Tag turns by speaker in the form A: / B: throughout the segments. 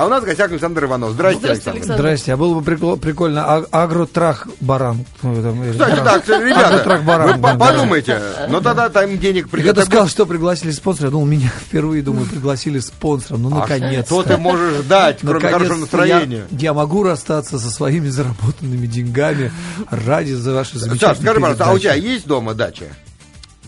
A: А у нас в гостях Александр Иванов. Здрасте,
B: Здравствуйте,
A: Александр.
B: Александр.
C: Здрасте, а было бы прикол- прикольно а- агротрах баран. Ну, там, или
A: Кстати,
C: баран.
A: так, ребята,
C: баран,
A: вы
C: да.
A: подумайте, но тогда там денег
C: Я
A: придет.
C: когда сказал, что пригласили спонсора, я думал, меня впервые, думаю, пригласили спонсором. Ну,
A: А
C: наконец
A: что ты можешь дать, кроме хорошего настроения?
C: Я, я могу расстаться со своими заработанными деньгами ради за ваши замечательные
A: Саш, скажи, пожалуйста, а у тебя есть дома дача?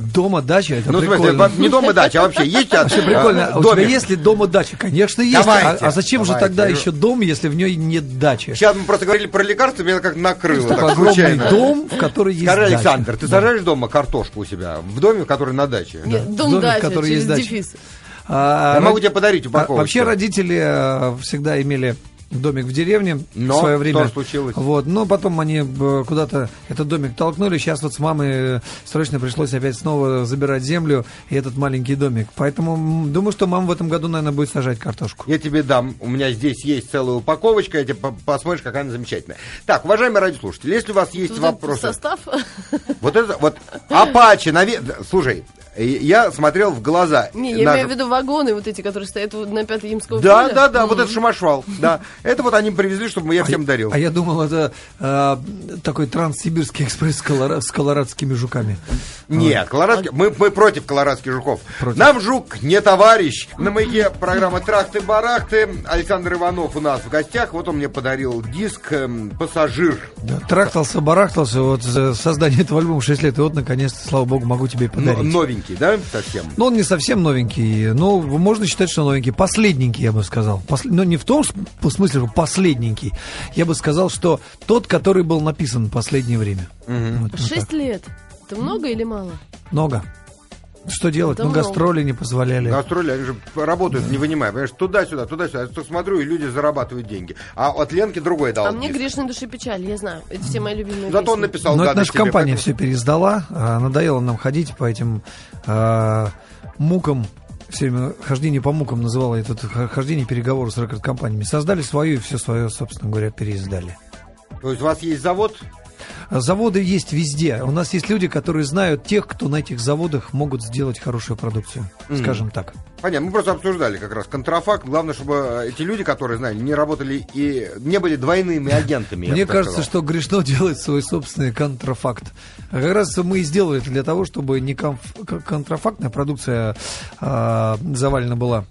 C: Дома дача, это
A: Ну,
C: прикольно.
A: во- не дома дача, а вообще есть
C: Вообще прикольно.
A: э,
C: А у тебя есть ли дома дача? Конечно, есть.
A: Давайте,
C: а, а зачем же
A: давайте.
C: тогда еще дом, если в ней нет дачи?
A: Сейчас мы просто говорили про лекарства, меня как накрыло. Так,
C: огромный
A: случайно.
C: дом, в который есть
A: Скажи,
C: дача.
A: Александр, ты сажаешь дома картошку у себя? В доме, который на даче?
B: Нет, дом
C: Домик,
B: дача,
C: который
B: через
C: есть дача.
B: дефис.
C: А,
A: Я могу тебе подарить
C: а,
A: упаковку.
C: Вообще родители э, всегда имели домик в деревне
A: Но
C: в свое время.
A: что случилось?
C: Вот, но потом они э, куда-то этот домик толкнули. Сейчас вот с мамой э, срочно пришлось опять снова забирать землю и этот маленький домик. Поэтому думаю, что мама в этом году, наверное, будет сажать картошку.
A: Я тебе дам. У меня здесь есть целая упаковочка, я тебе по- посмотришь, какая она замечательная. Так, уважаемые радиослушатели, если у вас есть
B: Вот этот
A: вопросы...
B: состав.
A: Вот это, вот, Апачи, наве... Слушай, я смотрел в глаза.
B: Не, я
A: на-
B: имею в виду вагоны вот эти, которые стоят вот на Пятой Ямского
A: Да,
B: поля.
A: да, да, вот
B: Мгм.
A: это шамашвал, да. Это вот они привезли, чтобы я всем дарил.
C: А я думал, это э, такой транссибирский экспресс с, колора- с колорадскими жуками.
A: Нет, колорадский, мы, мы против колорадских жуков.
C: Против.
A: Нам жук не товарищ. На маяке программа «Трахты-барахты». Александр Иванов у нас в гостях. Вот он мне подарил диск эм, «Пассажир».
C: Да, трахтался, барахтался, вот за создание этого альбома 6 лет, и вот, наконец-то, слава богу, могу тебе и
A: Но-
C: подарить.
A: Новенький, да, совсем?
C: Ну, он не совсем новенький, ну, можно считать, что новенький. Последненький, я бы сказал. Пос- Но не в том по смысле, что последненький. Я бы сказал, что тот, который был написан в последнее время. Вот, вот
B: Шесть
C: так.
B: лет. Это много или мало?
C: Много. Что делать?
B: Это
C: ну, гастроли не позволяли.
A: Гастроли, они же работают, не вынимая. Понимаешь, туда-сюда, туда-сюда. Я смотрю, и люди зарабатывают деньги. А от Ленки другой дал
B: А мне грешной души печаль, я знаю. Это все мои любимые
A: Зато он
B: песни.
A: написал
C: Но это наша
A: тебе,
C: компания
A: поэтому-
C: все переиздала. а, надоело нам ходить по этим а, мукам. Все время хождение по мукам называла это хождение переговоры с рекорд-компаниями. Создали свою и все свое, собственно говоря, переиздали.
A: То есть у вас есть завод?
C: Заводы есть везде. У нас есть люди, которые знают тех, кто на этих заводах могут сделать хорошую продукцию. Скажем так.
A: Понятно, мы просто обсуждали как раз контрафакт. Главное, чтобы э, эти люди, которые, знали, не работали и не были двойными агентами.
C: Мне кажется,
A: сказал.
C: что грешно делать свой собственный контрафакт. А как раз мы и сделали это для того, чтобы не контрафактная продукция а, завалена была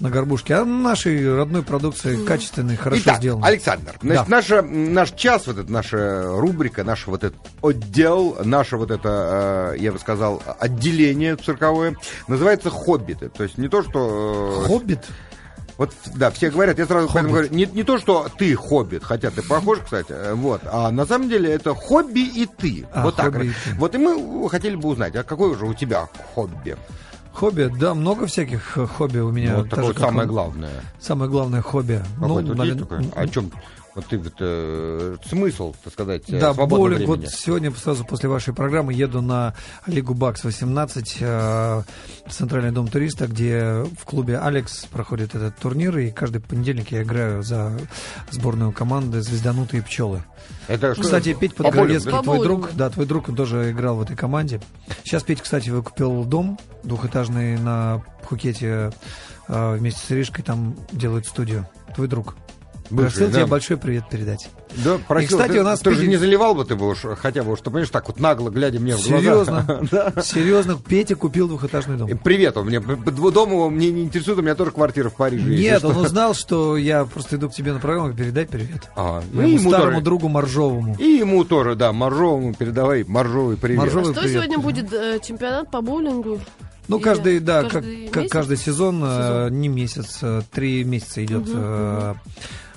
C: на горбушке, а нашей родной продукции качественной, хорошо
A: Итак,
C: сделанной.
A: Александр, значит,
C: Да.
A: наша, наш час, вот эта наша рубрика, наш вот этот отдел, наше вот это, э, я бы сказал, отделение цирковое, называется «Хоббиты». То есть не то, что... э,
C: Хоббит?
A: Вот, да, все говорят, я сразу поэтому говорю, не, не то, что ты хоббит, хотя ты похож, кстати, э, вот, а на самом деле это хобби и ты.
C: А,
A: вот так.
C: и ты.
A: Вот и мы хотели бы узнать, а какое же у тебя хобби?
C: Хобби, да, много всяких э, хобби у меня.
A: вот
C: так
A: такое самое
C: у-
A: главное.
C: Самое главное хобби.
A: Какое тут есть
C: наверно-
A: такое? О чем? Вот ты вот, э, смысл, так сказать, э,
C: Да,
A: свободного
C: боулинг. Вот
A: времени.
C: сегодня сразу после вашей программы еду на Лигу Бакс 18 э, Центральный дом туриста, где в клубе Алекс проходит этот турнир, и каждый понедельник я играю за сборную команды «Звезданутые пчелы».
A: Это что?
C: Кстати, Петь Подгорецкий,
B: да?
C: твой друг, да, твой друг он тоже играл в этой команде. Сейчас Петь, кстати, выкупил дом двухэтажный на Пхукете э, вместе с Иришкой, там делают студию. Твой друг.
A: Бывший,
C: Просил
A: да.
C: тебе большой привет передать.
A: Да, просил,
C: кстати,
A: ты,
C: у нас
A: ты же
C: впереди-
A: не заливал бы ты бы уж, хотя бы, уж, ты понимаешь, так вот нагло глядя мне в глаза.
C: Серьезно? Серьезно, Петя купил двухэтажный дом.
A: И Привет, он мне дома мне не интересует, у меня тоже квартира в Париже есть.
C: Нет,
A: И
C: он
A: что?
C: узнал, что я просто иду к тебе на программу, передай привет.
A: Ага, ну, и ему
C: старому
A: тоже.
C: другу Моржовому.
A: И ему тоже, да, Моржовому передавай Моржовый привет.
C: Моржовый
B: А что
C: привет.
B: сегодня будет э, чемпионат по боулингу?
C: Ну, каждый, да,
B: каждый
C: как,
B: месяц?
C: каждый сезон, э,
B: Сезон.
C: не месяц, э, три месяца идет э,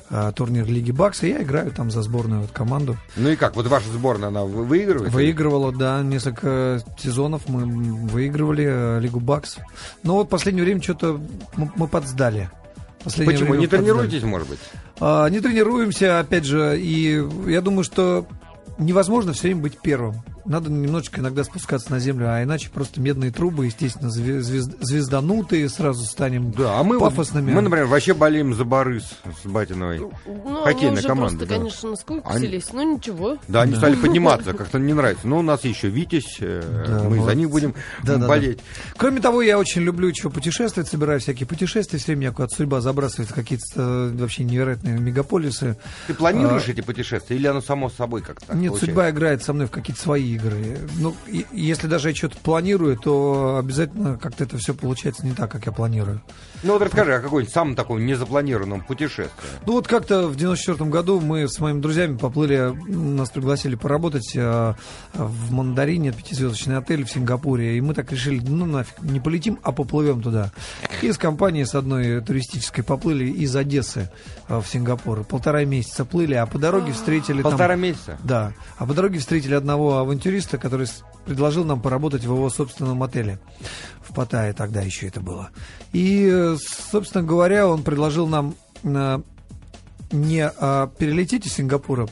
C: э, турнир Лиги Бакса. Я играю там за сборную вот команду.
A: Ну и как, вот ваша сборная, она вы- выигрывает?
C: Выигрывала, да, несколько сезонов мы выигрывали э, Лигу Бакс. Но вот в последнее время что-то мы, мы подсдали. Последнее
A: Почему? Не
C: подсдали.
A: тренируетесь, может быть?
C: А, не тренируемся, опять же, и я думаю, что невозможно все время быть первым. Надо немножечко иногда спускаться на землю, а иначе просто медные трубы, естественно, зве- звезд- звезданутые, сразу станем
A: Да, а мы, вот-
C: пафосными.
A: мы, например, вообще болеем за Борис с Батиновой.
B: Ну,
A: Хоккейная
B: они уже
A: команда,
B: просто,
A: да.
B: конечно, на скуку
A: Они-
B: селись. Ну, ничего.
A: Да, они стали подниматься, как-то не нравится. Но у нас еще Витязь, э,
C: Да,
A: мы за
C: молодцы.
A: них будем
C: Да, да, да.
A: болеть.
C: Кроме того, я очень люблю еще путешествовать, собираю всякие путешествия, все время меня куда-то судьба забрасывает в какие-то э, вообще невероятные мегаполисы.
A: Ты планируешь
C: А,
A: эти путешествия или оно само собой как-то
C: Нет,
A: получается?
C: судьба играет со мной в какие-то свои игры. Ну, и- если даже я что-то планирую, то обязательно как-то это все получается не так, как я планирую.
A: Ну вот расскажи о каком-нибудь самом таком незапланированном путешествии.
C: Ну вот как-то в 94 году мы с моими друзьями поплыли, нас пригласили поработать э, в Мандарине, пятизвездочный отель в Сингапуре, и мы так решили, ну нафиг, не полетим, а поплывем туда. И с компанией с одной туристической поплыли из Одессы э, в Сингапур. Полтора месяца плыли, а по дороге встретили там...
A: Полтора месяца?
C: Да. А по дороге встретили одного авантюриста, который с- предложил нам поработать в его собственном отеле. В Паттайе тогда еще это было. И, э, собственно говоря, он предложил нам э, не а, перелететь из Сингапура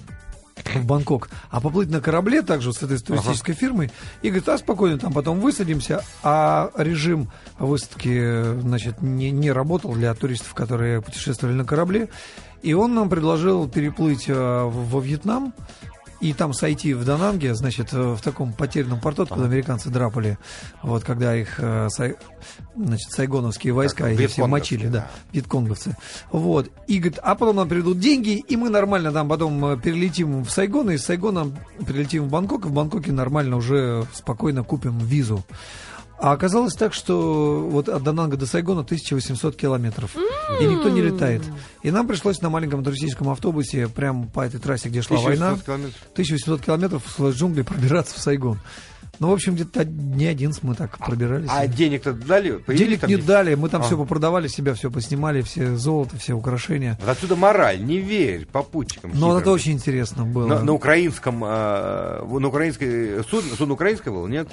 C: в Бангкок, а поплыть на корабле также с этой туристической фирмой. И говорит, а спокойно там потом высадимся, а режим высадки, э, значит, не, не работал для туристов, которые путешествовали на корабле. И он нам предложил переплыть во Вьетнам и там сойти в Дананге, значит, э, в таком потерянном порту, откуда американцы драпали, вот когда их, э, значит, сайгоновские войска,
A: Так,
C: их все мочили, да, вьетконговцы. Вот. И говорит, а потом нам придут деньги, и мы нормально там потом э, перелетим в Сайгон, и из Сайгона перелетим в Бангкок, и в Бангкоке нормально уже спокойно купим визу. А оказалось так, что вот от Дананга до Сайгона 1800 километров. И никто не летает. И нам пришлось на маленьком туристическом автобусе прямо по этой трассе, где шла
A: 1800
C: война,
A: километров.
C: 1800 километров сквозь джунгли пробираться в Сайгон. Ну, в общем, где-то не один мы так пробирались.
A: А денег-то дали? Появились
C: Денег не
A: деньги?
C: дали, мы там
A: А.
C: все попродавали себя, все поснимали, все золото, все украшения.
A: Вот отсюда мораль, не верь попутчикам.
C: Но
A: хитрым.
C: это очень интересно было.
A: На, на украинском, а, на украинской, судно, судно украинское было, нет?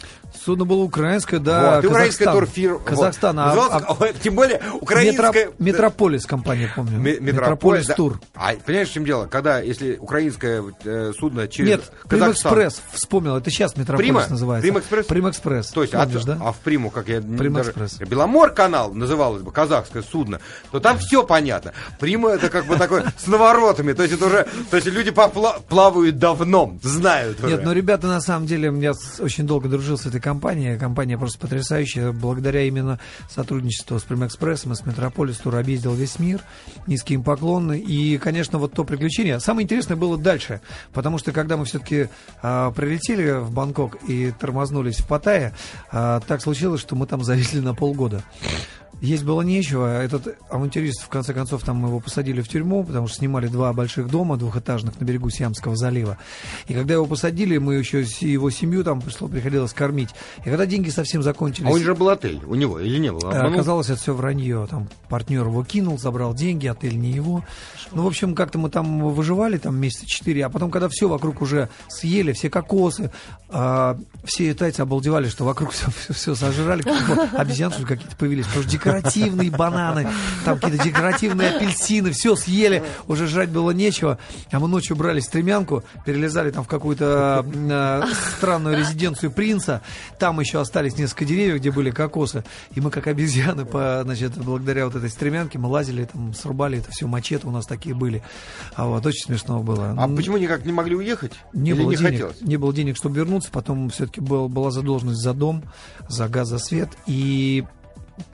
C: Судно было украинское, да,
A: вот, и украинская
C: Казахстан.
A: турфир.
C: Казахстан,
A: вот.
C: а- а-
A: Ой, тем более украинская...
C: Метро- Метрополис компания, помню.
A: Ме-
C: Метрополис
A: да.
C: тур.
A: А понимаешь, в чем дело? Когда, если украинское э, судно через
C: Нет,
A: Казахстан...
C: Прим-экспресс, вспомнил, это сейчас Метрополис
A: Прима?
C: называется.
A: Прим-экспресс?
C: Прим-экспресс.
A: То есть,
C: Помнишь,
A: от-
C: да?
A: а в Приму, как я даже-
C: Прим-экспресс.
A: Беломор канал называлось бы казахское судно, то там все понятно. Прима это как бы такой с наворотами, то есть это уже, то есть люди плавают давно, знают уже.
C: Нет, ну ребята, на самом деле, я очень долго дружил с этой компанией. Компания просто потрясающая. Благодаря именно сотрудничеству с Прим-экспрессом и с Метрополис Тур объездил весь мир. Низкие им поклоны. И, конечно, вот то приключение. Самое интересное было дальше. Потому что, когда мы все-таки прилетели в Бангкок и тормознулись в Паттайе, а, так случилось, что мы там зависли на полгода. Есть было нечего. Этот авантюрист, в конце концов, там мы его посадили в тюрьму, потому что снимали два больших дома двухэтажных на берегу Сиамского залива. И когда его посадили, мы еще его семью там пришло, приходилось кормить. И когда деньги совсем закончились...
A: А у него же был отель, у него или не было?
C: Э,
A: Обманул?
C: Оказалось, это все вранье. Там партнер его кинул, забрал деньги, отель не его. Ну, в общем, как-то мы там выживали там месяца четыре, а потом, когда все вокруг уже съели, все кокосы, а, все тайцы обалдевали, что вокруг все, все, сожрали, как бы обезьян, какие-то появились, потому что декоративные бананы, там какие-то декоративные апельсины, все съели, уже жрать было нечего, а мы ночью брали стремянку, перелезали там в какую-то э, странную резиденцию принца, там еще остались несколько деревьев, где были кокосы, и мы как обезьяны, по, значит, благодаря вот этой стремянке, мы лазили, там, срубали это все, мачете у нас такие были, а вот, очень смешно было.
A: А почему никак не могли уехать?
C: Не
A: Или
C: было
A: не
C: денег,
A: хотелось?
C: не было денег, чтобы вернуться. Потом все-таки был, была задолженность за дом, за газ, за свет. И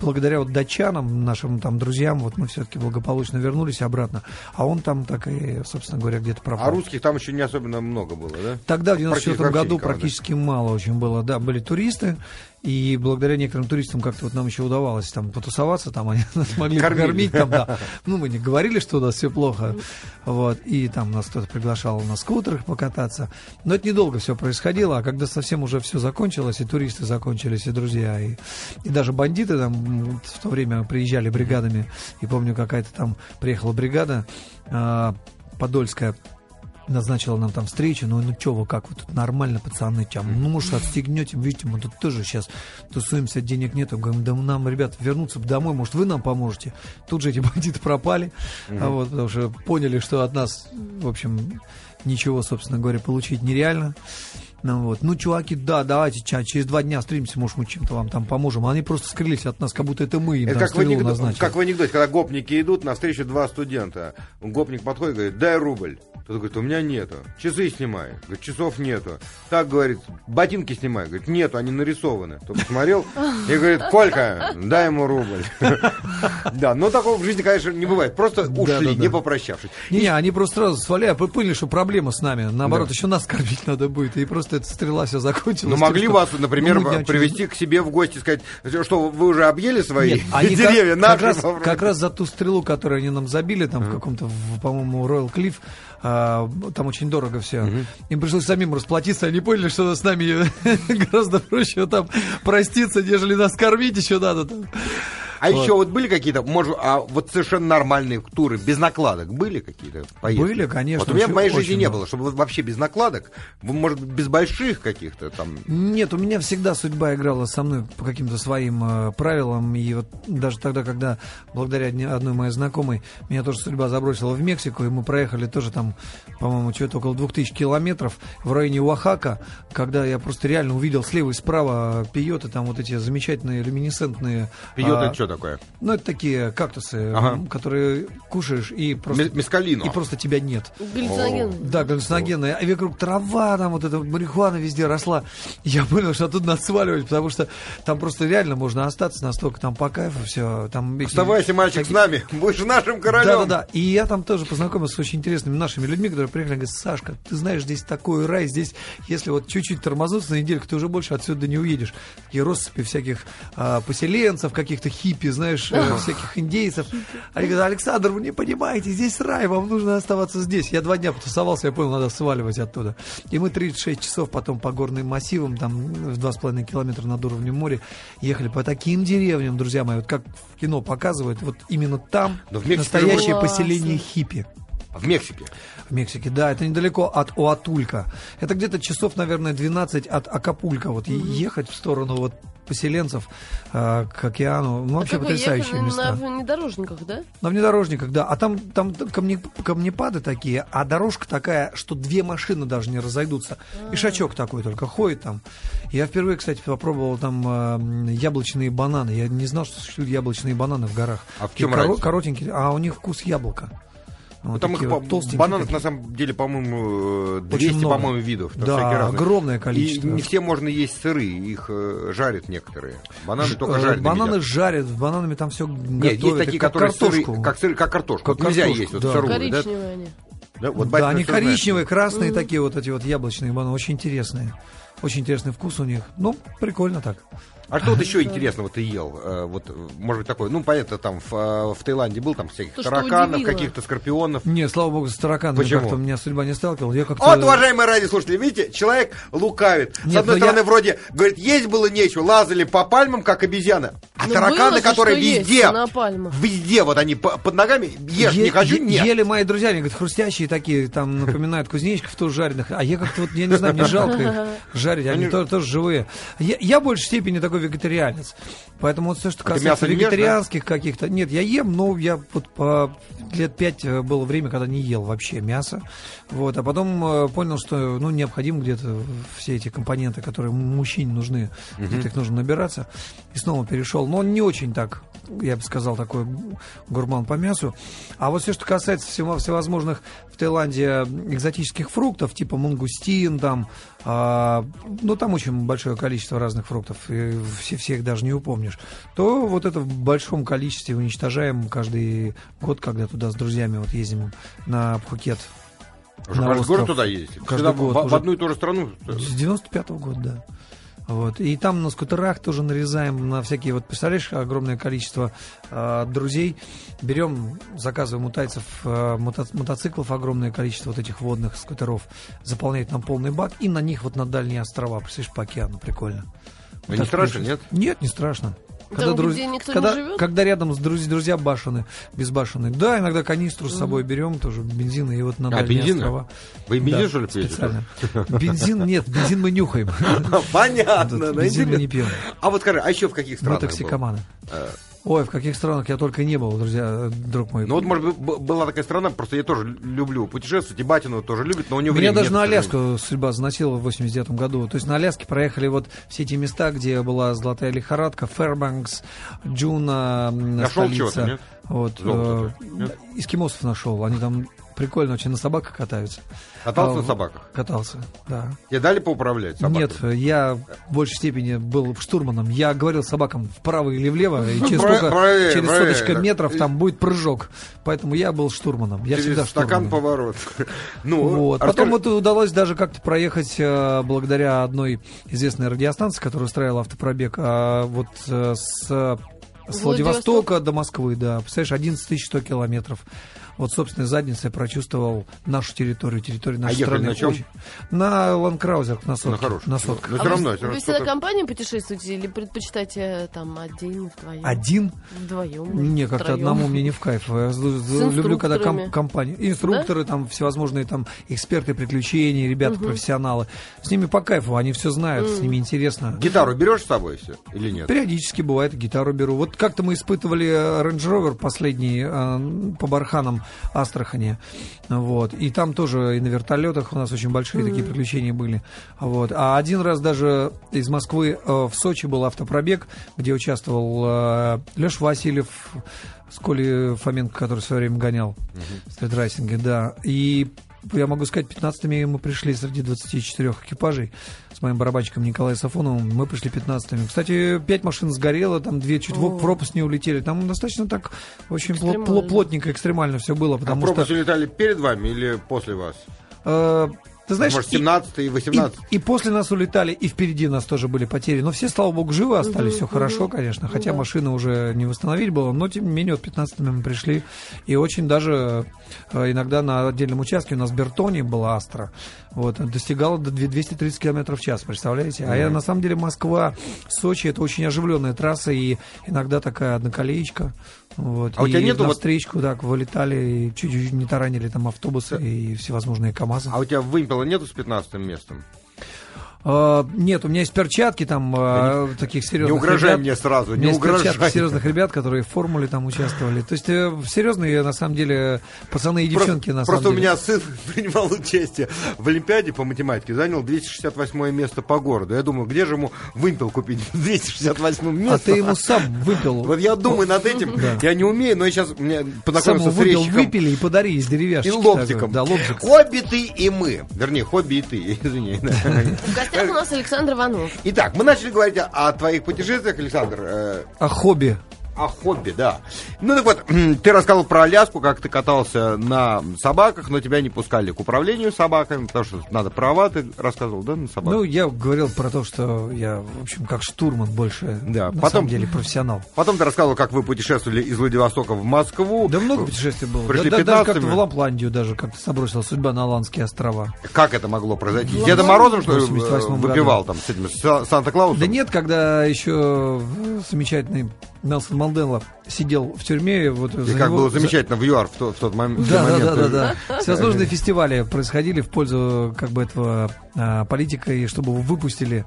C: благодаря вот датчанам, нашим там друзьям, вот мы все-таки благополучно вернулись обратно. А он там так и, собственно говоря, где-то пропал.
A: А русских там еще не особенно много было, да?
C: Тогда, в
A: Практически
C: 94 году,
A: да?
C: практически мало очень было. Да, были туристы, и благодаря некоторым туристам как-то вот нам еще удавалось там потусоваться, там они нас могли покормить, там, да. Ну, мы не говорили, что у нас все плохо, вот, и там нас кто-то приглашал на скутерах покататься. Но это недолго все происходило, а когда совсем уже все закончилось, и туристы закончились, и друзья, и, и даже бандиты там в то время приезжали бригадами, и помню, какая-то там приехала бригада а, подольская, назначила нам там встречу, ну, ну что вы, как вы тут нормально, пацаны, чем, ну, может, отстегнете, видите, мы тут тоже сейчас тусуемся, денег нету, говорим, да нам, ребят, вернуться домой, может, вы нам поможете. Тут же эти бандиты пропали, а вот, потому что поняли, что от нас, в общем, ничего, собственно говоря, получить нереально. Ну, вот. ну, чуваки, да, давайте через два дня встретимся, может, мы чем-то вам там поможем. Они просто скрылись от нас, как будто это мы им
A: Это как в, анекдоте,
C: назначили.
A: как в анекдоте, когда гопники идут, навстречу два студента. Гопник подходит и говорит, дай рубль. Тот говорит, у меня нету. Часы снимай. Говорит, часов нету. Так, говорит, ботинки снимай. Говорит, нету, они нарисованы. Тот посмотрел и говорит, Колька, дай ему рубль. Да, но такого в жизни, конечно, не бывает. Просто ушли, не попрощавшись.
C: Не, они просто сразу сваляют, поняли, что проблема с нами. Наоборот, еще нас кормить надо будет. И просто эта стрела все закончилась.
A: Ну, могли вас, например, привести к себе в гости, сказать, что вы уже объели свои деревья?
C: Как раз за ту стрелу, которую они нам забили, там в каком-то, по-моему, Royal Cliff, а, там очень дорого все. Угу. Им пришлось самим расплатиться, они поняли, что с нами гораздо проще там проститься, нежели нас кормить еще надо. Там.
A: А вот. еще вот были какие-то, может, а вот совершенно нормальные туры, без накладок были какие-то поездки?
C: Были, конечно.
A: Вот у меня в моей жизни не было, чтобы вообще без накладок, может, без больших каких-то там...
C: Нет, у меня всегда судьба играла со мной по каким-то своим э, правилам, и вот даже тогда, когда благодаря одной моей знакомой меня тоже судьба забросила в Мексику, и мы проехали тоже там, по-моему, что-то около 2000 километров в районе Оахака, когда я просто реально увидел слева и справа пиоты, там вот эти замечательные люминесцентные...
A: Пиоты а, что такое?
C: Ну, это такие кактусы, ага. которые кушаешь и просто...
A: Мескалину.
C: И просто тебя нет.
B: Галлюциногенные.
C: Да, галлюциногенные. А вокруг трава, там вот эта марихуана везде росла. Я понял, что оттуда надо сваливать, потому что там просто реально можно остаться настолько там по кайфу все. Там
A: Оставайся, мальчик, такие... с нами, будешь нашим королем.
C: Да-да-да. И я там тоже познакомился с очень интересными нашими людьми, которые приехали и говорят, Сашка, ты знаешь, здесь такой рай, здесь, если вот чуть-чуть тормознуться на недельку, ты уже больше отсюда не уедешь. Такие россыпи всяких а, поселенцев, каких-то хиппи, хиппи, знаешь, э, всяких индейцев. Они говорят, Александр, вы не понимаете, здесь рай, вам нужно оставаться здесь. Я два дня потусовался, я понял, надо сваливать оттуда. И мы 36 часов потом по горным массивам, там в 2,5 километра над уровнем моря, ехали по таким деревням, друзья мои, вот как в кино показывают, вот именно там настоящее поселение хиппи.
A: В Мексике?
C: В Мексике, да, это недалеко от Уатулька. Это где-то часов, наверное, 12 от Акапулька. Вот mm-hmm. ехать в сторону вот поселенцев э, к океану. Ну, вообще а потрясающие места.
B: На внедорожниках, да?
C: На внедорожниках, да. А там, там камни, камнепады такие, а дорожка такая, что две машины даже не разойдутся. А-а-а. Пешачок такой только ходит там. Я впервые, кстати, попробовал там э, яблочные бананы. Я не знал, что существуют яблочные бананы в горах.
A: А в чем коро-
C: Коротенькие, а у них вкус яблока.
A: Вот там их вот бананов такие. на самом деле, по-моему, 200, по-моему, видов.
C: Да, огромное количество.
A: И не все можно есть сырые, их э, жарят некоторые. Бананы Ж, только жарят.
C: Бананы едят. жарят, с бананами там все
A: Нет, есть такие, как которые картошку. сырые, как, сырые, как картошку. Как вот нельзя есть вот да. сырую.
B: Коричневые да? они.
C: Да, вот да они коричневые, знает. красные mm. такие вот эти вот яблочные бананы, очень интересные. Очень интересный вкус у них. Ну, прикольно так.
A: А что вот еще интересного ты ел? Э, вот, может быть, такое, ну, понятно, там в, э, в Таиланде был, там всяких То, тараканов, каких-то скорпионов.
C: Не, слава богу, с тараканами как-то меня судьба не сталкивала. Я как-то...
A: Вот, уважаемые радиослушатели, видите, человек лукавит. Нет, с одной стороны, я... вроде, говорит, есть было нечего, лазали по пальмам, как обезьяны. А Но тараканы, было которые везде, везде, вот они под ногами, ешь е- не хочу, е- нет.
C: Ели мои друзья, они говорят, хрустящие такие, там напоминают кузнечиков тоже жареных. А я как-то вот, я не знаю, мне жалко их жарить, они тоже живые. Я в большей степени такой вегетарианец. Поэтому вот все, что касается вегетарианских каких-то... Нет, я ем, но я вот по лет пять э, было время, когда не ел вообще мясо. Вот, а потом э, понял, что ну, необходимо где-то все эти компоненты, которые мужчине нужны, угу. где-то их нужно набираться. И снова перешел. Но он не очень так, я бы сказал, такой гурман по мясу. А вот все, что касается всего, всевозможных в Таиланде экзотических фруктов, типа мангустин, там, а, ну, там очень большое количество разных фруктов, и все, всех даже не упомнишь, то вот это в большом количестве уничтожаем каждый год, когда туда с друзьями вот ездим на Пхукет.
A: Уже каждый год туда ездите? Каждый год. В, в одну и ту же страну?
C: С 95-го года, да. Вот. И там на скутерах тоже нарезаем на всякие, вот представляешь, огромное количество э, друзей. Берем, заказываем у тайцев э, мото мотоциклов, огромное количество вот этих водных скутеров, заполняет нам полный бак, и на них вот на дальние острова, представляешь, по океану, прикольно.
A: Вот не страшно, нет?
C: Нет, не страшно.
B: Там, где никто
C: когда,
B: не живет?
C: когда рядом с друз- друзья башены, безбашенные. Да, иногда канистру с собой берем, тоже бензина, и вот на
A: А, бензин?
C: острова.
A: Вы бензин,
C: Да,
A: что ли, пьете?
C: специально. Бензин нет, бензин мы нюхаем.
A: Понятно.
C: Бензин мы не пьем.
A: А вот скажи, а еще в каких
C: Мы
A: странах был?
C: токсикоманы. Ой, в каких странах я только не был, друзья, э, друг мой.
A: Ну вот, может быть, была такая страна, просто я тоже люблю путешествовать, и Батину тоже любит, но у него
C: Меня даже на. Аляску судьба заносила в 89 году. То есть на Аляске проехали вот все эти места, где была золотая лихорадка, Фэрбанкс, Джуно,
A: Нашел
C: столица.
A: чего-то, нет?
C: Вот,
A: Золото,
C: э,
A: нет?
C: эскимосов нашел. Они там прикольно очень на собаках катаются.
A: Катался
C: А,
A: на собаках?
C: Катался, да.
A: Тебе дали поуправлять собакой?
C: Нет, я в большей степени был штурманом. Я говорил собакам вправо или влево, и через,
A: Про-
C: сколько,
A: правильно,
C: через
A: правильно.
C: соточка метров там будет прыжок. Поэтому я был штурманом. Я
A: Через
C: всегда
A: стакан
C: штурманом.
A: поворот. Ну,
C: Вот.
A: расскажи-
C: Потом вот удалось даже как-то проехать э, благодаря одной известной радиостанции, которая устраивала автопробег, а вот э, с, с
B: Владивосток?
C: Владивостока до Москвы, да, представляешь, 11 100 километров. Вот, собственно, задницей я прочувствовал нашу территорию, территорию нашей
A: А
C: страны.
A: на чем?
C: Очень. На ландкраузерах, на сотке.
A: На хорошем.
C: на сотках.
A: Но
B: А
A: все
B: вы-
A: равно.
B: Вы,
A: всё равно
B: всегда компанией путешествуете или предпочитаете там один, вдвоем?
C: Один?
B: Вдвоем?
C: Не, как-то одному мне не в кайф. Я люблю, когда ком- компания. Инструкторы, там всевозможные там эксперты приключений, ребята, профессионалы. С ними по кайфу, они все знают, с ними интересно.
A: Гитару берешь с собой все или нет?
C: Периодически бывает, гитару беру. Вот как-то мы испытывали э, Range Rover последний э, по Барханам Астрахани. Вот. И там тоже и на вертолетах у нас очень большие такие приключения были. Вот. А один раз даже из Москвы э, в Сочи был автопробег, где участвовал Леша Васильев, с Колей Фоменко, который в свое время гонял в стритрайсинге, да. И я могу сказать, 15-ми мы пришли среди 24 экипажей с моим барабанщиком Николаем Сафоновым. Мы пришли 15-ми. Кстати, пять машин сгорело, там две чуть в,
B: О.
C: в пропасть не улетели. Там достаточно так очень
B: Экстремально.
C: пло- плотненько, экстремально все было,
A: А
C: потому
A: пропасть
C: что...
A: улетали перед вами или после вас?
C: Ты знаешь,
A: Может,
C: и-
A: 17 и
C: и,
A: 18
C: и после нас улетали, и впереди нас тоже были потери. Но все, слава богу, живы остались, все хорошо, конечно. Хотя
B: да.
C: машины уже не восстановить было, но тем не менее, вот 15 мы пришли. И очень даже э, иногда на отдельном участке у нас Бертони была Астра. Вот, достигала до 2- 230 км в час, представляете? А я, на самом деле Москва, Сочи, это очень оживленная трасса, и иногда такая одноколеечка. Вот,
A: А у
C: и
A: тебя нету
C: на
A: вот-
C: встречку, так, вылетали, и чуть-чуть не таранили там автобусы и всевозможные КАМАЗы.
A: А у тебя вымпела нету с 15 местом?
C: А, нет, у меня есть перчатки там а, таких серьезных
A: Не угрожай
C: ребят.
A: мне сразу,
C: У
A: не
C: есть перчатки
A: угрожай.
C: серьезных ребят, которые в формуле там участвовали. То есть э, серьезные, на самом деле, пацаны и девчонки,
A: Просто,
C: на
A: просто
C: самом
A: у
C: деле.
A: меня сын принимал участие в Олимпиаде по математике, занял 268 место по городу. Я думаю, где же ему вымпел купить 268 место?
C: А ты ему сам выпил.
A: Вот я думаю над этим, я не умею, но я сейчас мне познакомился с
C: выпил, выпили и подарили из деревяшки.
A: и лобзиком.
C: Да, лобзик.
A: Хобби ты и мы. Вернее, хобби и ты, извини.
B: Гостях у нас Александр Иванов.
A: Итак, мы начали говорить о, о твоих путешествиях, Александр. э,
C: А хобби?
A: О хобби, да. Ну так вот, ты рассказывал про Аляску, как ты катался на собаках, но тебя не пускали к управлению собаками, потому что надо права, ты рассказывал, да, на собаках?
C: Ну, я говорил про то, что я, в общем, как штурман больше,
A: Да,
C: на
A: потом-
C: самом деле, профессионал.
A: Потом ты рассказывал, как вы путешествовали из Владивостока в Москву.
C: Да много путешествий было.
A: Пришли
C: Да- да- даже
A: 15-ми.
C: как-то в Лапландию даже как-то забросила судьба на Аландские острова.
A: Как это могло произойти?
C: В
A: Дедом Морозом, что ли,
C: в 88
A: э,
C: году.
A: там с этим Санта-Клаусом?
C: Да нет, когда еще замечательный Нелсон Мандела сидел в тюрьме. Вот
A: И как
C: него-
A: было
C: за-
A: замечательно в ЮАР в, то- в тот мом- в
C: Да,
A: тот
C: да,
A: момент.
C: да, да, да. Всевозможные фестивали происходили в пользу как бы этого а, политика, и чтобы его выпустили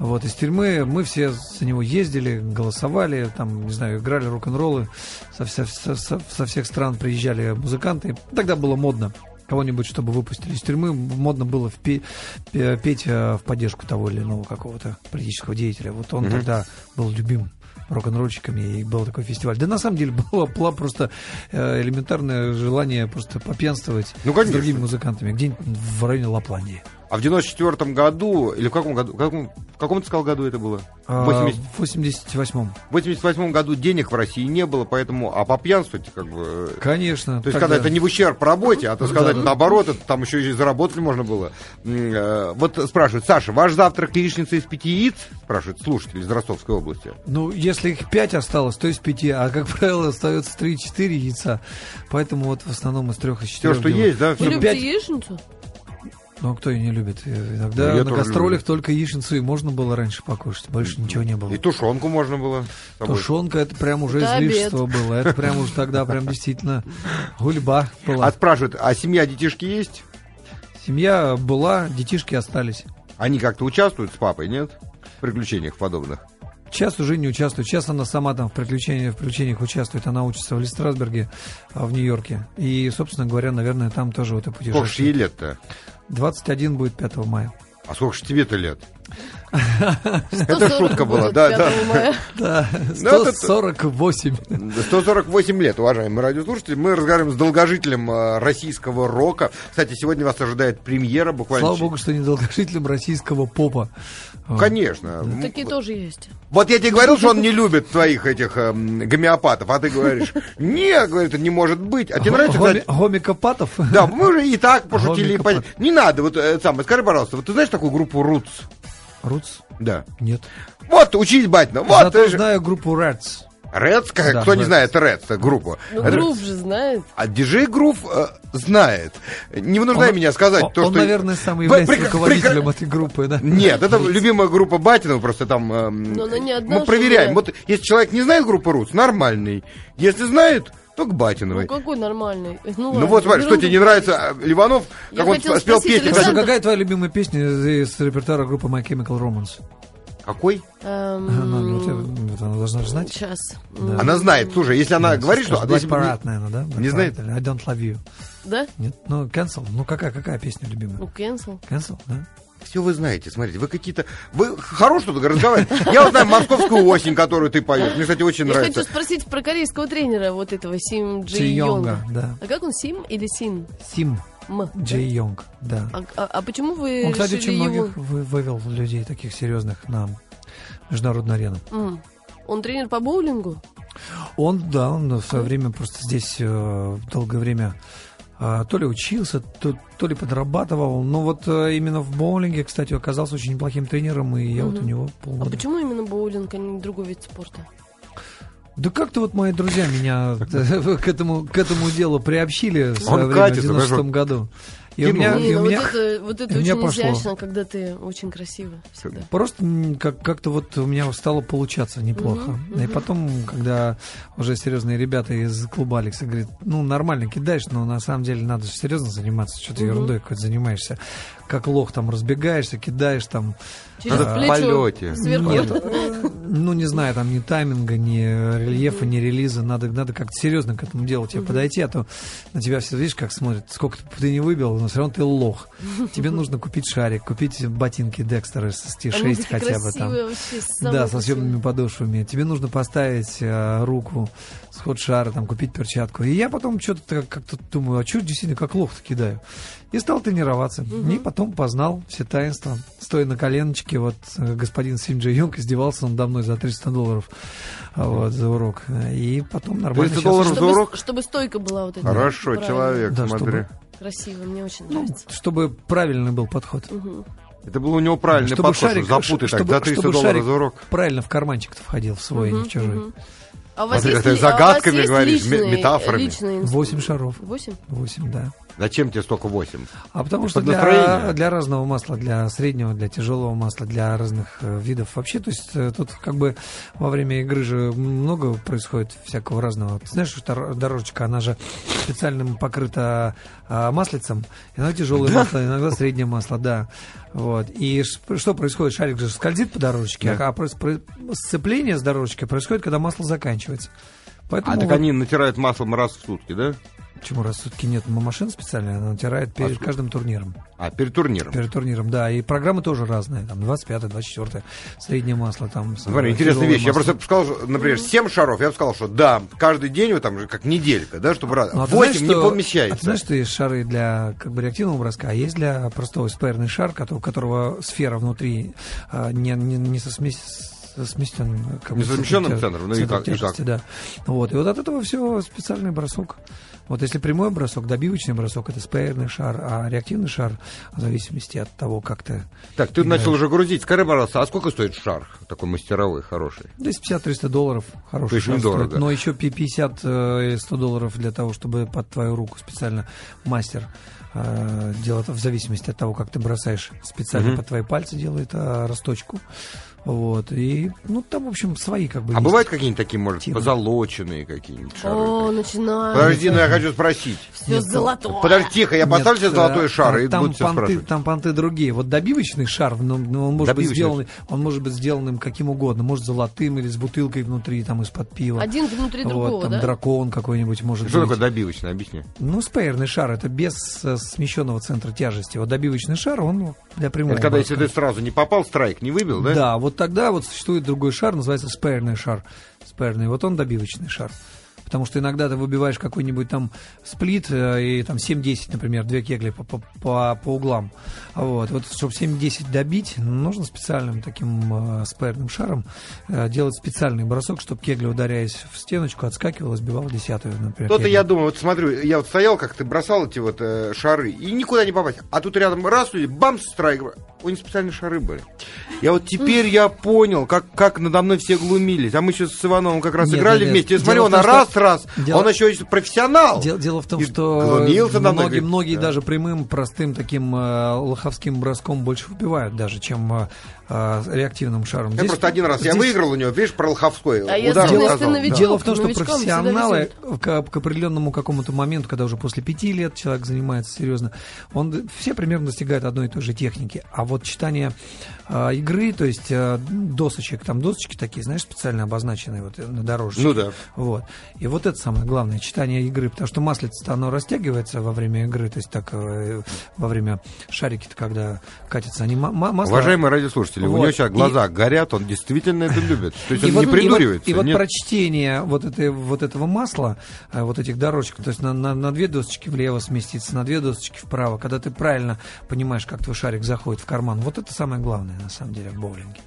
C: вот, из тюрьмы. Мы все за него ездили, голосовали, там, не знаю, играли рок-н-роллы. Со, со- со- со всех стран приезжали музыканты. Тогда было модно кого-нибудь, чтобы выпустили из тюрьмы, модно было впе- пе- петь э, в поддержку того или иного какого-то политического деятеля. Вот он тогда был любим рок-н-ролльщиками, и был такой фестиваль. Да на самом деле было, было просто э, элементарное желание просто попьянствовать
A: Ну,
C: с другими музыкантами, где-нибудь в районе Лапландии.
A: А в 94 году, или в каком году, в каком, в каком ты сказал году это было?
C: А,
A: 80
C: В 88-м.
A: В 88 году денег в России не было, поэтому, а попьянствовать, как бы... э,
C: Конечно.
A: То есть,
C: тогда-
A: когда это не в ущерб работе, а то сказать
C: Да.
A: наоборот, это там еще и заработать можно было. Э, Вот спрашивают, Саша, ваш завтрак яичница из пяти яиц? Спрашивает слушатель из Ростовской области.
C: Ну, если их пять осталось, то из пяти, а, как правило, остается 3-4 яйца. Поэтому вот в основном из трех и
A: Все,
C: четырех
A: что
C: делаю.
A: есть, да?
B: Вы.
C: Ну,
B: любите
C: пять-
B: яичницу?
C: Ну, кто ее не любит? Э, Иногда
A: Ну,
C: на гастролях
A: люблю.
C: только яичницу и можно было раньше покушать, больше ничего не было.
A: И тушенку можно было.
C: Тушенка это прям уже
B: Это
C: излишество было. Это прям уже тогда прям действительно гульба была.
A: А спрашивают, а семья, детишки есть?
C: Семья была, детишки остались.
A: Они как-то участвуют с папой, нет? В приключениях подобных.
C: Сейчас уже не участвует. Сейчас она сама там в приключениях, в приключениях участвует. Она учится в Листрасберге, а, в Нью-Йорке. И, собственно говоря, наверное, там тоже вот это
A: Сколько ж ей лет-то?
C: 21 будет 5 мая.
A: А сколько ж тебе-то лет? Это шутка была, да, да.
C: Да,
A: Ну, это-
C: 148.
A: 148 лет, уважаемые радиослушатели. Мы разговариваем с долгожителем э, российского рока. Кстати, сегодня вас ожидает премьера буквально.
C: Слава богу, что не долгожителем российского попа. Вот.
A: Конечно.
B: Такие тоже есть.
A: Вот я тебе говорил, что он не любит твоих этих эм, гомеопатов, а ты говоришь, нет, говорит, это не может быть. А тебе нравится, кстати,
C: Гомикопатов?
A: Да, мы уже и так пошутили. Не надо, вот э, самое, скажи, пожалуйста, вот ты знаешь такую группу Roots?
C: Рутс?
A: Да.
C: Нет.
A: Вот, учись, батина. Вот,
C: Зато
A: ты же-
C: знаю группу Reds.
A: Reds, как-
C: Да,
A: кто не
C: Reds.
A: знает Reds, это группа.
B: Ну, Грув же знает.
A: А диджей Грув э, знает. Не вынуждай
C: Он-
A: меня сказать
C: Он,
A: то,
C: он,
A: что...
C: наверное, сам является
A: прекра-
C: руководителем
A: прекра-
C: этой группы, да?
A: Нет, это любимая группа Батина, просто там... эм,
B: Но она не одна,
A: мы проверяем.
B: что
A: Вот если человек не знает группы Roots, нормальный. Если знает, то к Батиновой.
B: Ну, какой нормальный? Ну,
A: Ну вот, смотри, что тебе не нравится а, Ливанов,
B: Я
A: как он спел песню,
B: Александр-
C: какая твоя любимая песня из, из репертуара группы My Chemical Romance?
A: какой?
B: Эм,
C: Ну, вот, э, вот она должна же знать.
B: Сейчас.
C: Да.
A: Она знает, слушай, если она говорит, что...
C: Black Parade, наверное, да? Black
A: не знает?
C: I don't love you.
B: Да?
C: Нет? Ну, Cancel. Ну, какая, какая песня любимая?
B: Ну, cancel.
C: Cancel, да?
A: Все вы знаете, смотрите, вы какие-то... Вы хорош тут разговаривать. Я вот знаю московскую осень, которую ты поешь. Мне, кстати, очень
B: Я
A: нравится.
B: хочу спросить про корейского тренера вот этого Сим Джи Йонга.
C: Да.
B: А как он, Сим или Син?
C: Сим
B: М.
C: Джей Йонг, да.
B: А, а- а почему вы
C: Он, кстати,
B: решили
C: очень
B: его...
C: многих вы- вывел людей таких серьезных на международную арену.
B: М. Он тренер по боулингу?
C: Он, да, он в свое время просто здесь э, долгое время то ли учился, то, то ли подрабатывал. Но вот э, именно в боулинге, кстати, оказался очень неплохим тренером, и я вот у него
B: А
C: полгода.
B: почему именно боулинг, а не другой вид спорта?
C: Да как-то вот мои друзья меня к этому, к этому делу приобщили в свое время, в 90
A: даже
C: году. И у меня,
B: Не,
C: и у
B: вот
C: меня
B: это, вот это
C: у меня
B: очень
C: пошло.
B: изящно, когда ты очень красиво всегда.
C: Просто как- как-то вот у меня стало получаться неплохо.
B: Мгм,
C: И потом, когда уже серьезные ребята из клуба Алекса говорят, ну, нормально кидаешь, но на самом деле надо же серьезно заниматься, что ты
B: Мгм.
C: ерундой какой-то занимаешься. Как лох там разбегаешься, кидаешь там,
B: Через
A: в
B: плечо,
A: полете.
B: сверху.
C: Нет. ну, не знаю, там ни тайминга, ни рельефа, ни релиза. Надо, надо как-то серьезно к этому делу тебе подойти, а то на тебя все, видишь, как смотрят, сколько ты- не выбил, но все равно ты лох. Тебе нужно купить шарик, купить ботинки Декстера с
B: Они
C: T6
B: такие
C: хотя бы там.
B: вообще,
C: Да, со съемными подошвами. Тебе нужно поставить э, руку с ход-шара, там, купить перчатку. И я потом что-то как-то думаю, а что действительно как лох-то кидаю? И стал тренироваться. И потом познал все таинства. Стоя на коленочке, вот э, господин Сим Джей Йонг издевался надо мной за 300 долларов а, вот, за урок. И потом нормально
A: 300
C: щас
A: долларов
C: уже-
A: за
B: Чтобы,
A: урок?
B: чтобы стойка была вот эта.
A: Хорошо,
B: правильная.
A: человек,
C: Да,
A: смотри.
C: чтобы-
B: Красиво, мне очень
C: Ну,
B: нравится.
C: чтобы правильный был подход.
B: Мгм.
A: Это был у него правильный
C: Чтобы
A: подход,
C: шарик-
A: что запутай так,
C: чтобы-
A: за 300
C: чтобы
A: долларов за урок.
C: Правильно в карманчик-то входил, в свой, не
B: Мгм,
C: в чужой.
B: мгм. А у вас
A: Вот
B: есть
A: это
B: ли-
A: загадками
B: а у вас есть
A: говоришь,
B: личные-
A: метафорами.
B: личные инст-
C: Восемь шаров.
B: Восемь?
C: Восемь, да.
A: Зачем тебе столько 8?
C: А потому что для, для разного масла, для среднего, для тяжелого масла, для разных э, видов вообще, то есть э, тут как бы во время игры же много происходит всякого разного. Ты знаешь, что дор- дорожечка, она же специальным покрыта а, маслицем, иногда тяжелое масло, иногда среднее масло, да. Вот. И что происходит? Шарик же скользит по дорожечке,
A: Да.
C: а сцепление с дорожечкой происходит, когда масло заканчивается. Поэтому
A: А так
C: вот-
A: они натирают маслом раз в сутки, да?
C: Почему раз в сутки нет машин специальной, она натирает перед
A: сколько?
C: каждым турниром.
A: А, перед турниром.
C: Перед турниром, да. И программы тоже разные. Там 25 24 среднее масло. Там,
A: Смотри, интересная вещь. Я
C: масло.
A: просто сказал, что, например, 7 шаров, я бы сказал, что да, каждый день, вот там же как неделька, да, чтобы раз.
C: Ну, а ты
A: 8
C: знаешь,
A: не
C: что-
A: помещается.
C: А ты знаешь, что есть шары для как бы реактивного броска, а есть для простого спаерный шар, у которого сфера внутри а, не, не, не со смесь сместен, как
A: Не
C: бы,
A: центром, ну и как- и
C: тяжести, да. Вот, и вот от этого все специальный бросок Вот если прямой бросок, добивочный бросок, это спейерный шар, а реактивный шар, в зависимости от того, как ты...
A: Так, ты
C: играешь.
A: начал уже грузить. Скажи, пожалуйста, а сколько стоит шар такой мастеровой, хороший?
C: 250-300 долларов хороший
A: Очень
C: шар
A: дорого.
C: стоит. Но еще 50 э, и 100 долларов для того, чтобы под твою руку специально мастер э, делает в зависимости от того, как ты бросаешь, специально
A: Мгм.
C: под твои пальцы делает э, расточку. Вот. И, ну, там, в общем, свои как бы
A: А
C: есть.
A: бывают какие-нибудь такие, может,
C: Темы.
A: позолоченные какие-нибудь шары?
B: О, начинаю.
A: Подожди, ну я хочу спросить.
B: Все
C: Нет,
B: золотое.
A: Подожди, тихо, я поставлю себе
C: Нет,
A: золотой
C: э,
A: шар и
C: там
A: буду тебя
C: понты,
A: спрашивать.
C: Там понты другие. Вот добивочный шар, ну, ну, он, может быть
A: Добивочный.
C: сделан, он может быть сделанным каким угодно. Может, золотым или с бутылкой внутри, там, из-под пива.
B: Один внутри
C: вот,
B: другого,
C: там
B: да?
C: дракон какой-нибудь может
A: Что
C: быть.
A: такое добивочный, объясни.
C: Ну, спейерный шар это без э, смещенного центра тяжести. Вот добивочный шар, он для прямого.
A: Это когда,
C: броска.
A: если ты сразу не попал, страйк не выбил, да?
C: Да, вот тогда вот существует другой шар, называется спейерный шар. Спейерный, вот он добивочный шар потому что иногда ты выбиваешь какой-нибудь там сплит э, и там 7-10, например, две кегли по, по, по, по углам. Вот. вот чтобы 7-10 добить, нужно специальным таким э, спаирным шаром э, делать специальный бросок, чтобы кегля, ударяясь в стеночку, отскакивала, сбивала десятую, например. Кто-то,
A: я думаю, вот смотрю, я вот стоял, как ты бросал эти вот э, шары, и никуда не попасть. А тут рядом раз, люди, бам, страйк. У них специальные шары были. Я вот теперь я понял, как, как надо мной все глумились. А мы сейчас с Ивановым как раз
C: нет,
A: играли
C: нет,
A: вместе. Я смотрю, он
C: раз 20
A: раз.
C: Дело...
A: Он еще профессионал.
C: Дело, дело в том,
A: и
C: что многие,
A: говорит,
C: многие
A: да.
C: даже прямым, простым таким э, лоховским броском больше выбивают даже, чем э, э реактивным шаром. Здесь,
A: просто один раз,
C: здесь...
A: я выиграл у него, видишь, про лоховской.
B: А
A: удар
B: указал. Новичок,
C: дело в том, что профессионалы к, к определенному какому-то моменту, когда уже после пяти лет человек занимается серьезно, он все примерно достигает одной и той же техники. А вот читание игры, то есть э, досочек, там досочки такие, знаешь, специально обозначенные вот э, на дорожке.
A: Ну да.
C: Вот. И вот это самое главное, читание игры, потому что маслице оно растягивается во время игры, то есть так э, во время шарики-то, когда катятся, они ма- ма- масло...
A: Уважаемые радиослушатели, у
C: Вот.
A: него сейчас
C: И-
A: глаза горят, он действительно это любит. То есть он
C: вот-
A: не придуривается.
C: И вот, и вот прочтение вот, этой, вот этого масла, э, вот этих дорожек, то есть на, на, на две досочки влево сместиться, на две досочки вправо, когда ты правильно понимаешь, как твой шарик заходит в карман, вот это самое главное, на самом деле, в боулинге.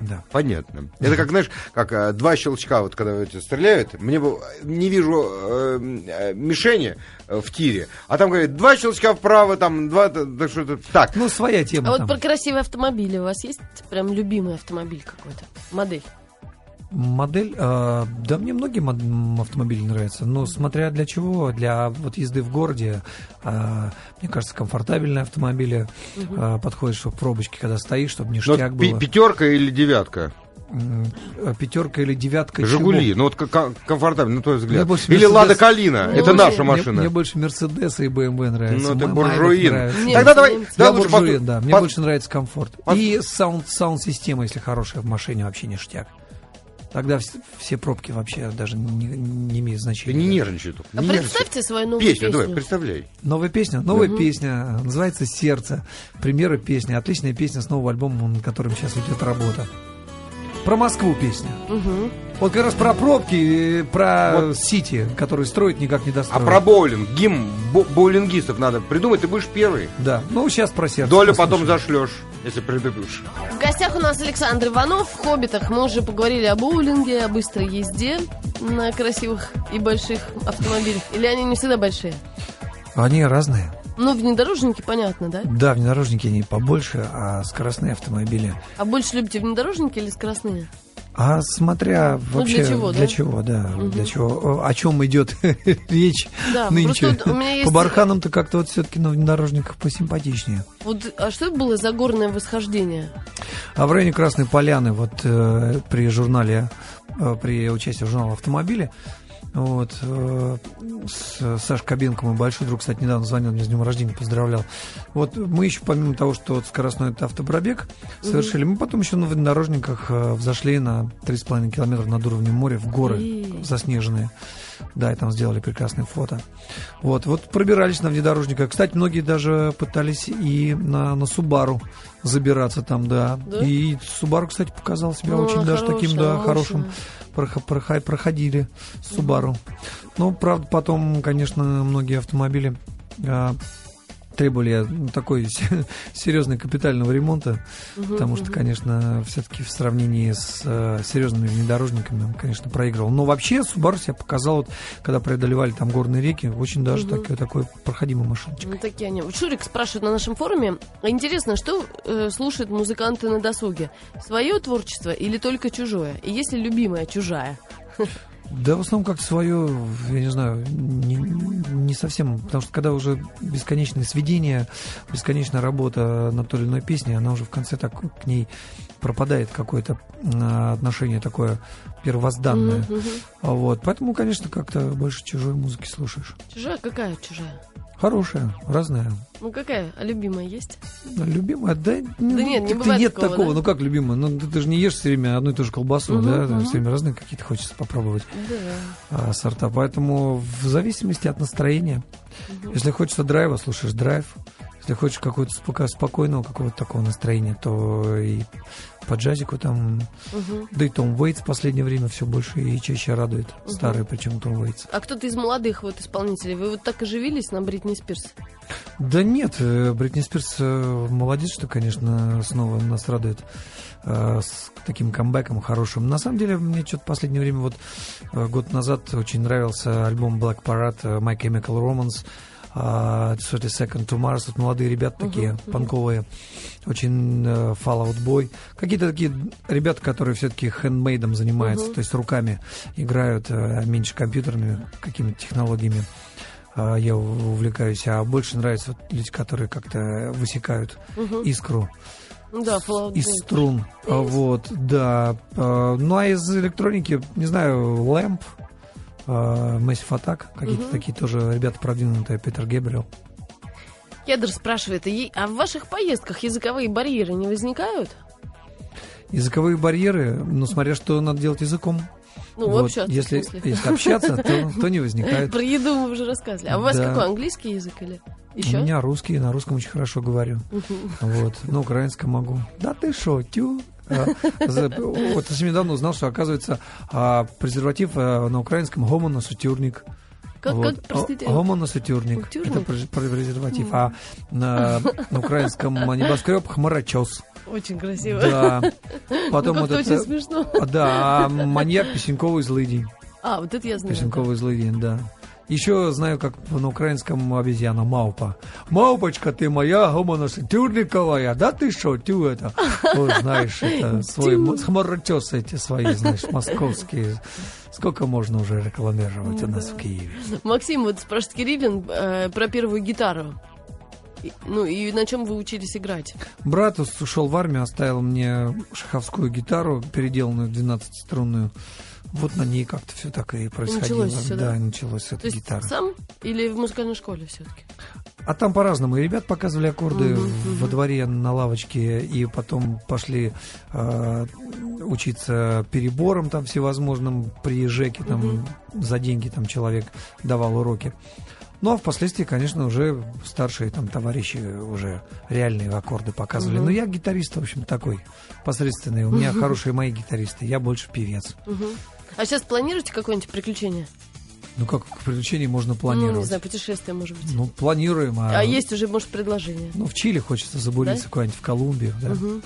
C: Да.
A: Понятно. Это как, знаешь, как э, два щелчка, вот когда эти стреляют, мне бы не вижу э, э, мишени э, в тире, а там говорят, два щелчка вправо, там два, так что-то так.
C: Ну, своя тема
B: А вот
C: там.
B: про красивые автомобили у вас есть прям любимый автомобиль какой-то? Модель?
C: Модель, э, да мне многие автомобили нравятся, но смотря для чего, для вот езды в городе, э, мне кажется, комфортабельные автомобили э, подходят, чтобы в пробочке, когда стоишь, чтобы
A: Ну,
C: ништяк
A: пи-
C: было.
A: пятерка или девятка?
C: Пятерка или девятка.
A: Жигули,
C: чего?
A: ну вот ком- комфортабельно, на твой взгляд.
C: Мне
A: Или
C: Мерседес.
A: Лада Калина,
B: Ну,
A: это
B: мне-
A: наша
C: Мне,
A: машина.
C: мне больше Мерседеса и БМВ нравятся.
A: Ну, ты буржуин.
C: Нравится.
B: Немцы,
A: Тогда давай,
C: Я буржуин,
A: пос-
C: да. Мне
A: пос-
C: больше нравится комфорт.
A: пос-
C: И саунд, саунд-система, если хорошая в машине, вообще ништяк. Тогда вс- все пробки вообще даже не, не имеют
A: Ты
C: значения.
A: не нервничай тут.
B: А
A: не нервничай.
B: представьте свою новую
A: Песню,
B: песню.
A: давай, представляй.
C: Новая песня? Новая песня. Называется «Сердце». Премьера песни. Отличная песня с нового альбома, над которым сейчас идет работа. Про Москву песня.
B: Мгм.
C: Вот как раз про пробки, про Сити, который строить никак не
A: А
C: достроить.
A: про боулинг, гимн бо- боулингистов надо придумать, ты будешь первый.
C: Да, ну сейчас про сердце.
A: Долю потом
C: послушаем.
A: зашлешь, если предыдешь.
B: В гостях у нас Александр Иванов в «Хоббитах». Мы уже поговорили о боулинге, о быстрой езде на красивых и больших автомобилях. Или они не всегда большие?
C: Они разные.
B: Ну, внедорожники, понятно, да?
C: Да, внедорожники они побольше, а скоростные автомобили.
B: А больше любите внедорожники или скоростные?
C: А смотря
B: Ну,
C: вообще
B: для чего, да?
C: чего, да, для чего, о чем идет речь
B: Да,
C: нынче.
B: вот есть-
C: По барханам-то как-то вот все-таки на внедорожниках посимпатичнее.
B: Вот, а что это было за горное восхождение?
C: А в районе Красной Поляны, вот э, при журнале, э, при участии в журнале «Автомобили», вот, э, с Сашей Кабенко, мой большой друг, кстати, недавно звонил, мне с днем рождения поздравлял. Вот мы еще, помимо того, что вот скоростной это автопробег совершили, мы потом еще на внедорожниках э, взошли на 3,5 километров над уровнем моря в горы
B: И-
C: заснеженные. Да, и там сделали прекрасные фото. Вот, вот пробирались на внедорожниках. Кстати, многие даже пытались и на, на Субару забираться там, да.
B: Да?
C: И Субару, кстати, показал себя
B: Ну,
C: очень даже таким, да,
B: хорошая
C: хорошим. проходили Субару. Ну, правда, потом, конечно, многие автомобили а, требовали ну, такой се- серьезной капитального ремонта,
B: Мгм,
C: потому что,
B: мгм.
C: конечно, все-таки в сравнении с э, серьезными внедорожниками он, конечно, проигрывал. Но вообще Subaru себя показал, вот, когда преодолевали там горные реки, очень даже
B: Мгм.
C: такой, такой проходимый машинчик.
B: Ну, такие они. Вот Шурик спрашивает на нашем форуме, интересно, что э, слушают музыканты на досуге? Свое творчество или только чужое? И если любимая чужая?
C: Да, в основном как свое, я не знаю, не, не совсем, потому что когда уже бесконечные сведения, бесконечная работа над той или иной песней, она уже в конце так к ней пропадает какое-то а, отношение такое первозданное.
B: Мгм.
C: А Вот, поэтому, конечно, как-то больше чужой музыки слушаешь.
B: Чужая какая чужая?
C: Хорошая, разная.
B: Ну какая? А любимая есть?
C: Любимая, да,
B: нет, не бывает
C: нет
B: такого,
C: такого.
B: да?
C: Ну как любимая? Ну ты, ты же не ешь все время одну и ту же колбасу,
B: Мгм,
C: да?
B: мгм.
C: Все время разные какие-то хочется попробовать
B: Да.
C: а, сорта. Поэтому в зависимости от настроения.
B: Мгм.
C: Если хочется драйва, слушаешь драйв. Если хочешь какого-то спока- спокойного какого-то такого настроения, то и по джазику там...
B: Мгм.
C: Да и Том Уэйтс в последнее время все больше и чаще радует.
B: Мгм.
C: Старый, причем Том Уэйтс.
B: А кто-то из молодых вот исполнителей, вы вот так оживились на Бритни Спирс?
C: Да нет, э, Бритни Спирс э, молодец, что, конечно, снова нас радует э, с таким камбэком хорошим. На самом деле, мне что-то в последнее время, вот год назад очень нравился альбом Black Parade, My Chemical Romance, 30 Second to Mars, вот молодые ребята такие,
B: мгм.
C: панковые, очень э, Fall Out Boy. Какие-то такие ребята, которые все-таки хендмейдом занимаются,
B: Мгм.
C: то есть руками играют, э, меньше компьютерными какими-то технологиями а, я увлекаюсь, а больше нравятся вот люди, которые как-то высекают
B: Мгм.
C: искру
B: Да, Fallout
C: из струн. Вот, да. А, Ну а из электроники, не знаю, Lamp, Massive Attack, какие-то
B: Мгм.
C: такие тоже ребята продвинутые, Питер Гебриэл.
B: Кедр спрашивает, а а в ваших поездках языковые барьеры не возникают?
C: Языковые барьеры, ну смотря что надо делать языком.
B: Ну,
C: Вот,
B: общаться,
C: если, если общаться, то, то не возникает.
B: Про еду мы уже рассказывали. А у вас
C: Да.
B: какой, английский язык или еще?
C: У меня русский, на русском очень хорошо говорю. Вот, на украинском могу. Да ты шо, тю? Вот совсем недавно узнал, что, оказывается, а, презерватив а, на украинском гомоносутюрник.
B: Как,
C: Вот.
B: как, простите?
C: Гомоносутюрник.
B: Утюрник?
C: Это през- презерватив. А на, на украинском небоскреб хмарочес.
B: Очень красиво.
C: Да. Потом
B: ну,
C: вот
B: очень
C: это...
B: смешно.
C: Да, маньяк песенковый злый день.
B: А, вот это я знаю.
C: Песенковый злый день, да. Еще знаю, как на украинском обезьяна маупа. Маупочка ты моя, гомоносутюрниковая. Да ты шо, тю это. Вот, знаешь, это свой
B: Тю.
C: хмарочесы эти свои, знаешь, московские. Сколько можно уже рекламировать у нас в Киеве?
B: Максим вот спрашивает Кириллин э, про первую гитару. Ну, и на чем вы учились играть?
C: Брат ушел в армию, оставил мне шаховскую гитару, переделанную 12-струнную. Вот на ней как-то все так и происходило.
B: началось всё, да?
C: да, началось с
B: То
C: этой
B: есть
C: гитары.
B: сам или в музыкальной школе все-таки?
C: А там по-разному. И ребят показывали аккорды
B: Мгм,
C: во дворе на лавочке, и потом пошли э, учиться переборам там всевозможным при ЖЭКе, там за деньги там человек давал уроки. Ну, а впоследствии, конечно, уже старшие там товарищи уже реальные аккорды показывали.
B: Мгм.
C: Но я гитарист, в общем, такой посредственный. У меня хорошие мои гитаристы, я больше певец.
B: Мгм. А сейчас планируете какое-нибудь приключение?
C: Ну, как к приключению можно
B: Ну,
C: планировать?
B: не знаю, путешествие, может быть.
C: Ну, планируем. А,
B: А есть уже, может, предложение?
C: Ну, в Чили хочется забуриться
B: Да?
C: куда-нибудь, в Колумбию. Да?
B: Мгм.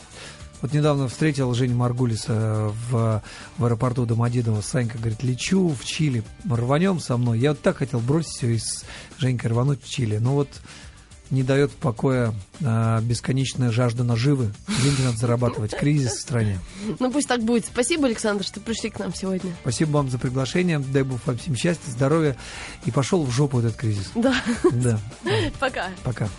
C: Вот недавно встретил Женю Маргулиса в, в аэропорту Домодедово. Санька говорит, лечу в Чили, рванем со мной. Я вот так хотел бросить все и с Женькой рвануть в Чили. Но вот не дает покоя а, бесконечная жажда наживы. Деньги надо зарабатывать. Кризис в стране.
B: Ну, пусть так будет. Спасибо, Александр, что пришли к нам сегодня.
C: Спасибо вам за приглашение. Дай Бог вам всем счастья, здоровья. И пошел в жопу этот кризис.
B: Да,
C: Да.
B: пока.
C: Пока.